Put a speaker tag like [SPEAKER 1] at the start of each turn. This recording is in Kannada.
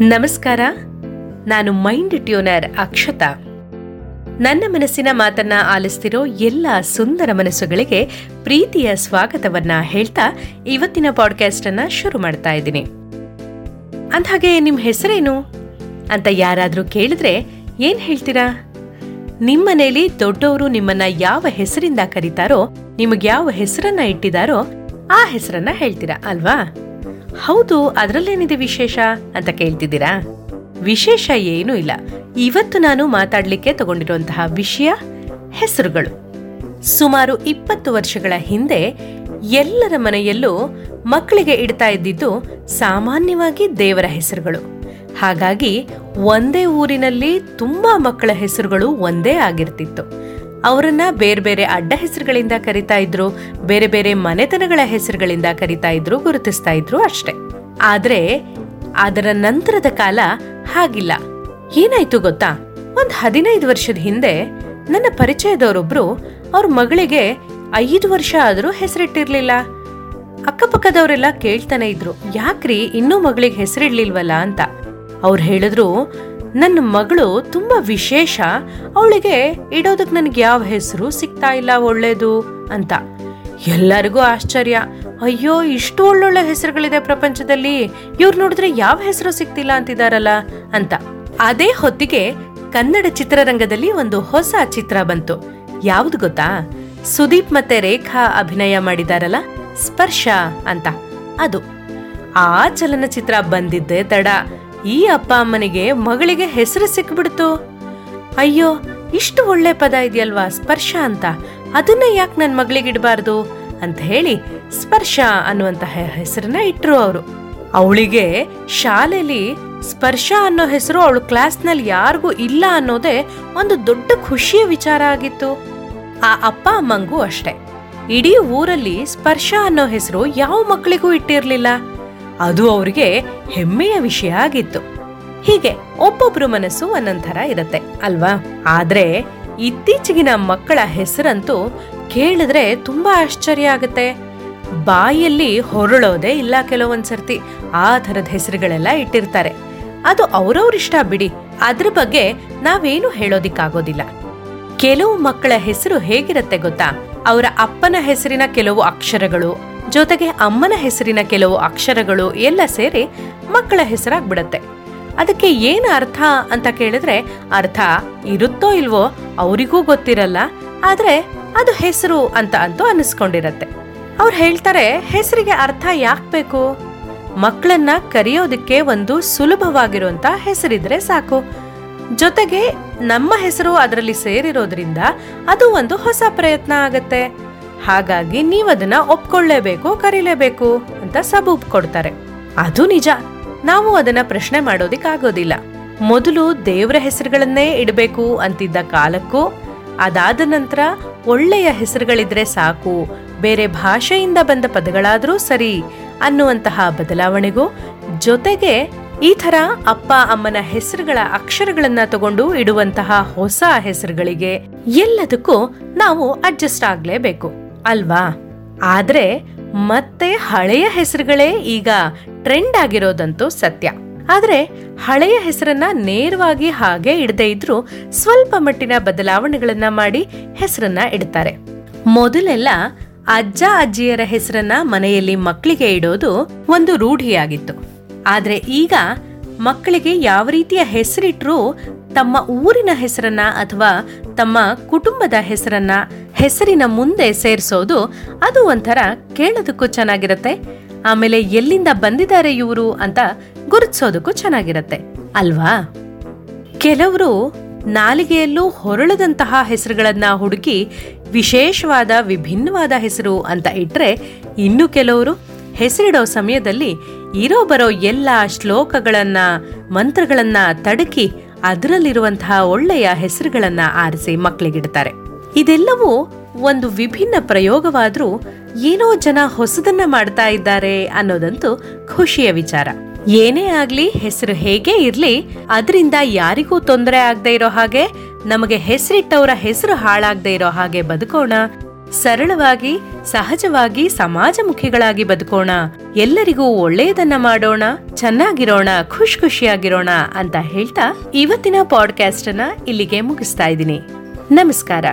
[SPEAKER 1] ನಮಸ್ಕಾರ. ನಾನು ಮೈಂಡ್ ಟ್ಯೂನರ್ ಅಕ್ಷತಾ. ನನ್ನ ಮನಸ್ಸಿನ ಮಾತನ್ನ ಆಲಿಸ್ತಿರೋ ಎಲ್ಲ ಸುಂದರ ಮನಸ್ಸುಗಳಿಗೆ ಪ್ರೀತಿಯ ಸ್ವಾಗತವನ್ನ ಹೇಳ್ತಾ ಇವತ್ತಿನ ಪಾಡ್ಕಾಸ್ಟ್ ಅನ್ನ ಶುರು ಮಾಡ್ತಾ ಇದ್ದೀನಿ. ಅಂದ್ಹಾಗೆ ನಿಮ್ಮ ಹೆಸರೇನು? ಅಂತ ಯಾರಾದರೂ ಕೇಳಿದ್ರೆ ಏನ್ ಹೇಳ್ತೀರಾ? ನಿಮ್ಮನೇಲಿ ದೊಡ್ಡವರು ನಿಮ್ಮನ್ನ ಯಾವ ಹೆಸರಿಂದ ಕರೀತಾರೋ, ನಿಮಗೆ ಯಾವ ಹೆಸರನ್ನ ಇಟ್ಟಿದಾರೋ ಆ ಹೆಸರನ್ನ ಹೇಳ್ತೀರಾ ಅಲ್ವಾ? ಹೌದು, ಅದರಲ್ಲೇನಿದೆ ವಿಶೇಷ ಅಂತ ಕೇಳ್ತಿದ್ದೀರಾ? ವಿಶೇಷ ಏನೂ ಇಲ್ಲ. ಇವತ್ತು ನಾನು ಮಾತಾಡಲಿಕ್ಕೆ ತಗೊಂಡಿರುವಂತಹ ವಿಷಯ ಹೆಸರುಗಳು. ಸುಮಾರು ಇಪ್ಪತ್ತು ವರ್ಷಗಳ ಹಿಂದೆ ಎಲ್ಲರ ಮನೆಯಲ್ಲೂ ಮಕ್ಕಳಿಗೆ ಇಡ್ತಾ ಇದ್ದಿದ್ದು ಸಾಮಾನ್ಯವಾಗಿ ದೇವರ ಹೆಸರುಗಳು. ಹಾಗಾಗಿ ಒಂದೇ ಊರಿನಲ್ಲಿ ತುಂಬಾ ಮಕ್ಕಳ ಹೆಸರುಗಳು ಒಂದೇ ಆಗಿರ್ತಿತ್ತು. ಅವರನ್ನ ಬೇರೆ ಬೇರೆ ಅಡ್ಡ ಹೆಸರುಗಳಿಂದ ಕರಿತಾ ಇದ್ರು, ಬೇರೆ ಬೇರೆ ಮನೆತನಗಳ ಹೆಸರುಗಳಿಂದ ಕರಿತಾ ಇದ್ರು, ಗುರುತಿಸ್ತಾ ಇದ್ರು ಅಷ್ಟೆ. ಆದ್ರೆ ಅದರ ನಂತರದ ಕಾಲ ಹಾಗಿಲ್ಲ. ಏನಾಯ್ತು ಗೊತ್ತಾ? ಒಂದ್ ಹದಿನೈದು ವರ್ಷದ ಹಿಂದೆ ನನ್ನ ಪರಿಚಯದವರೊಬ್ರು ಅವ್ರ ಮಗಳಿಗೆ ಐದು ವರ್ಷ ಆದರೂ ಹೆಸರಿಟ್ಟಿರ್ಲಿಲ್ಲ. ಅಕ್ಕಪಕ್ಕದವರೆಲ್ಲ ಕೇಳ್ತಾನೆ ಇದ್ರು, ಯಾಕ್ರಿ ಇನ್ನೂ ಮಗಳಿಗೆ ಹೆಸರಿಡ್ಲಿಲ್ವಲ್ಲ ಅಂತ. ಅವ್ರು ಹೇಳಿದ್ರು ನನ್ನ ಮಗಳು ತುಂಬಾ ವಿಶೇಷ. ಅವಳಿಗೆ ಇಡೋದಕ್ ನನಗೆ ಯಾವ ಹೆಸರು ಸಿಗ್ತಾ ಇಲ್ಲ ಒಳ್ಳೇದು ಅಂತ. ಎಲ್ಲರಿಗೂ ಆಶ್ಚರ್ಯ. ಅಯ್ಯೋ, ಇಷ್ಟು ಒಳ್ಳೊಳ್ಳೆ ಹೆಸರುಗಳಿದೆ ಪ್ರಪಂಚದಲ್ಲಿ. ಇವ್ರು ನೋಡಿದ್ರೆ ಯಾವ ಹೆಸರು ಸಿಗ್ತಿಲ್ಲ ಅಂತಿದಾರಲ್ಲ ಅಂತ. ಅದೇ ಹೊತ್ತಿಗೆ ಕನ್ನಡ ಚಿತ್ರರಂಗದಲ್ಲಿ ಒಂದು ಹೊಸ ಚಿತ್ರ ಬಂತು. ಯಾವ್ದು ಗೊತ್ತಾ? ಸುದೀಪ್ ಮತ್ತೆ ರೇಖಾ ಅಭಿನಯ ಮಾಡಿದಾರಲ್ಲ, ಸ್ಪರ್ಶ ಅಂತ. ಅದು. ಆ ಚಲನಚಿತ್ರ ಬಂದಿದ್ದೆ ತಡ. ಈ ಅಪ್ಪ ಅಮ್ಮನಿಗೆ ಮಗಳಿಗೆ ಹೆಸರು ಸಿಕ್ಬಿಡ್ತು. ಅಯ್ಯೋ, ಇಷ್ಟು ಒಳ್ಳೆ ಪದ ಇದೆಯಲ್ವಾ, ಸ್ಪರ್ಶ ಅಂತ. ಅದನ್ನ ಯಾಕೆ ನನ್ನ ಮಗಳಿಗೆ ಇಡಬಾರ್ದು? ಅಂತ ಹೇಳಿ ಸ್ಪರ್ಶ ಅನ್ನುವಂತಹ ಹೆಸರನ್ನ ಇಟ್ರು ಅವರು. ಅವಳಿಗೆ ಶಾಲೆಯಲ್ಲಿ ಸ್ಪರ್ಶ ಅನ್ನೋ ಹೆಸರು ಅವಳು ಕ್ಲಾಸ್ನಲ್ಲಿ ಯಾರಿಗೂ ಇಲ್ಲ ಅನ್ನೋದೇ ಒಂದು ದೊಡ್ಡ ಖುಷಿಯ ವಿಚಾರ ಆಗಿತ್ತು. ಆ ಅಪ್ಪ ಅಮ್ಮಂಗೂ ಅಷ್ಟೆ. ಇಡೀ ಊರಲ್ಲಿ ಸ್ಪರ್ಶ ಅನ್ನೋ ಹೆಸರು ಯಾವ ಮಕ್ಕಳಿಗೂ ಇಟ್ಟಿರ್ಲಿಲ್ಲ. ಅದು ಅವರಿಗೆ ಹೆಮ್ಮೆಯ ವಿಷಯ ಆಗಿತ್ತು. ಹೀಗೆ ಒಬ್ಬೊಬ್ರು ಮನಸ್ಸು ಒಂದೊಂಥರ ಇರುತ್ತೆ, ಅಲ್ವಾ? ಆದ್ರೆ ಇತ್ತೀಚೆಗಿನ ಮಕ್ಕಳ ಹೆಸರಂತೂ ಕೇಳಿದ್ರೆ ತುಂಬಾ ಆಶ್ಚರ್ಯ ಆಗುತ್ತೆ. ಬಾಯಲ್ಲಿ ಹೊರಳೋದೇ ಇಲ್ಲ ಕೆಲವೊಂದ್ಸರ್ತಿ, ಆ ಥರದ ಹೆಸರುಗಳೆಲ್ಲ ಇಟ್ಟಿರ್ತಾರೆ. ಅದು ಅವ್ರವ್ರಿಷ್ಟ ಬಿಡಿ, ಅದ್ರ ಬಗ್ಗೆ ನಾವೇನು ಹೇಳೋದಿಕ್ಕಾಗೋದಿಲ್ಲ. ಕೆಲವು ಮಕ್ಕಳ ಹೆಸರು ಹೇಗಿರತ್ತೆ ಗೊತ್ತಾ? ಅವರ ಅಪ್ಪನ ಹೆಸರಿನ ಕೆಲವು ಅಕ್ಷರಗಳು ಜೊತೆಗೆ ಅಮ್ಮನ ಹೆಸರಿನ ಕೆಲವು ಅಕ್ಷರಗಳು ಎಲ್ಲ ಸೇರಿ ಮಕ್ಕಳ ಹೆಸರಾಗ್ಬಿಡತ್ತೆ. ಅದಕ್ಕೆ ಏನು ಅರ್ಥ ಅಂತ ಕೇಳಿದ್ರೆ ಅರ್ಥ ಇರುತ್ತೋ ಇಲ್ವೋ ಅವರಿಗೂ ಗೊತ್ತಿರಲ್ಲ, ಆದ್ರೆ ಅದು ಹೆಸರು ಅಂತ ಅಂತೂ ಅನಿಸ್ಕೊಂಡಿರತ್ತೆ. ಅವ್ರು ಹೇಳ್ತಾರೆ, ಹೆಸರಿಗೆ ಅರ್ಥ ಯಾಕೆ ಬೇಕು? ಮಕ್ಕಳನ್ನ ಕರೆಯೋದಕ್ಕೆ ಒಂದು ಸುಲಭವಾಗಿರುವಂತ ಹೆಸರಿದ್ರೆ ಸಾಕು. ಜೊತೆಗೆ ನಮ್ಮ ಹೆಸರು ಅದರಲ್ಲಿ ಸೇರಿರೋದ್ರಿಂದ ಅದು ಒಂದು ಹೊಸ ಪ್ರಯತ್ನ ಆಗತ್ತೆ. ಹಾಗಾಗಿ ನೀವದನ್ನ ಒಪ್ಕೊಳ್ಳೇಬೇಕು, ಕರೀಲೇಬೇಕು ಅಂತ ಸಬೂಬ್ ಕೊಡ್ತಾರೆ. ಅದು ನಿಜ. ನಾವು ಅದನ್ನ ಪ್ರಶ್ನೆ ಮಾಡೋದಿಕ್ಕಾಗೋದಿಲ್ಲ. ಮೊದಲು ದೇವರ ಹೆಸರುಗಳನ್ನೇ ಇಡಬೇಕು ಅಂತಿದ್ದ ಕಾಲಕ್ಕೂ, ಅದಾದ ನಂತರ ಒಳ್ಳೆಯ ಹೆಸರುಗಳಿದ್ರೆ ಸಾಕು, ಬೇರೆ ಭಾಷೆಯಿಂದ ಬಂದ ಪದಗಳಾದ್ರೂ ಸರಿ ಅನ್ನುವಂತಹ ಬದಲಾವಣೆಗೂ, ಜೊತೆಗೆ ಈ ಥರ ಅಪ್ಪ, ಅಮ್ಮನ ಹೆಸರುಗಳ ಅಕ್ಷರಗಳನ್ನ ತಗೊಂಡು ಇಡುವಂತಹ ಹೊಸ ಹೆಸರುಗಳಿಗೆ ಎಲ್ಲದಕ್ಕೂ ನಾವು ಅಡ್ಜಸ್ಟ್ ಆಗ್ಲೇಬೇಕು. ಅಲ್ವಾ? ಆದ್ರೆ ಮತ್ತೆ ಹಳೆಯ ಹೆಸರುಗಳೇ ಈಗ ಟ್ರೆಂಡ್ ಆಗಿರೋದಂತೂ ಸತ್ಯ. ಆದ್ರೆ ಹಳೆಯ ಹೆಸರನ್ನ ನೇರವಾಗಿ ಹಾಗೆ ಇಡದೇ ಇದ್ರೂ ಸ್ವಲ್ಪ ಮಟ್ಟಿನ ಬದಲಾವಣೆಗಳನ್ನ ಮಾಡಿ ಹೆಸರನ್ನ ಇಡ್ತಾರೆ. ಮೊದಲೆಲ್ಲ ಅಜ್ಜ ಅಜ್ಜಿಯರ ಹೆಸರನ್ನ ಮನೆಯಲ್ಲಿ ಮಕ್ಕಳಿಗೆ ಇಡೋದು ಒಂದು ರೂಢಿಯಾಗಿತ್ತು. ಆದ್ರೆ ಈಗ ಮಕ್ಕಳಿಗೆ ಯಾವ ರೀತಿಯ ಹೆಸರಿಟ್ರೂ ತಮ್ಮ ಊರಿನ ಹೆಸರನ್ನ ಅಥವಾ ತಮ್ಮ ಕುಟುಂಬದ ಹೆಸರನ್ನ ಹೆಸರಿನ ಮುಂದೆ ಸೇರಿಸೋದು ಅದು ಒಂಥರ ಕೇಳೋದಕ್ಕೂ ಚೆನ್ನಾಗಿರತ್ತೆ. ಆಮೇಲೆ ಎಲ್ಲಿಂದ ಬಂದಿದ್ದಾರೆ ಇವರು ಅಂತ ಗುರುತಿಸೋದಕ್ಕೂ ಚೆನ್ನಾಗಿರತ್ತೆ. ಅಲ್ವಾ? ಕೆಲವರು ನಾಲಿಗೆಯಲ್ಲೂ ಹೊರಳದಂತಹ ಹೆಸರುಗಳನ್ನ ಹುಡುಕಿ ವಿಶೇಷವಾದ ವಿಭಿನ್ನವಾದ ಹೆಸರು ಅಂತ ಇಟ್ಟರೆ ಇನ್ನು ಕೆಲವರು ಹೆಸರಿಡೋ ಸಮಯದಲ್ಲಿ ಇರೋ ಬರೋ ಎಲ್ಲ ಶ್ಲೋಕಗಳನ್ನ, ಮಂತ್ರಗಳನ್ನ ತಡಕಿ ಅದರಲ್ಲಿರುವಂತಹ ಒಳ್ಳೆಯ ಹೆಸರುಗಳನ್ನ ಆರಿಸಿ ಮಕ್ಕಳಿಗಿಡ್ತಾರೆ ಇದೆಲ್ಲವೂ ಒಂದು ವಿಭಿನ್ನ ಪ್ರಯೋಗವಾದ್ರೂ ಏನೋ ಜನ ಹೊಸದನ್ನ ಮಾಡ್ತಾ ಇದ್ದಾರೆ ಅನ್ನೋದಂತೂ ಖುಷಿಯ ವಿಚಾರ. ಏನೇ ಆಗ್ಲಿ ಹೆಸರು ಹೇಗೆ ಇರ್ಲಿ, ಅದರಿಂದ ಯಾರಿಗೂ ತೊಂದರೆ ಆಗದೆ ಇರೋ ಹಾಗೆ, ನಮಗೆ ಹೆಸರಿಟ್ಟವರ ಹೆಸರು ಹಾಳಾಗದೆ ಇರೋ ಹಾಗೆ ಬದುಕೋಣ ಸರಳವಾಗಿ, ಸಹಜವಾಗಿ ಸಮಾಜಮುಖಿಗಳಾಗಿ ಬದುಕೋಣ. ಎಲ್ಲರಿಗೂ ಒಳ್ಳೆಯದನ್ನ ಮಾಡೋಣ, ಚೆನ್ನಾಗಿರೋಣ, ಖುಷ್ ಖುಷಿಯಾಗಿರೋಣ ಅಂತ ಹೇಳ್ತಾ ಇವತ್ತಿನ ಪಾಡ್ಕಾಸ್ಟ್ ಅನ್ನ ಇಲ್ಲಿಗೆ ಮುಗಿಸ್ತಾ ಇದ್ದೀನಿ. ನಮಸ್ಕಾರ.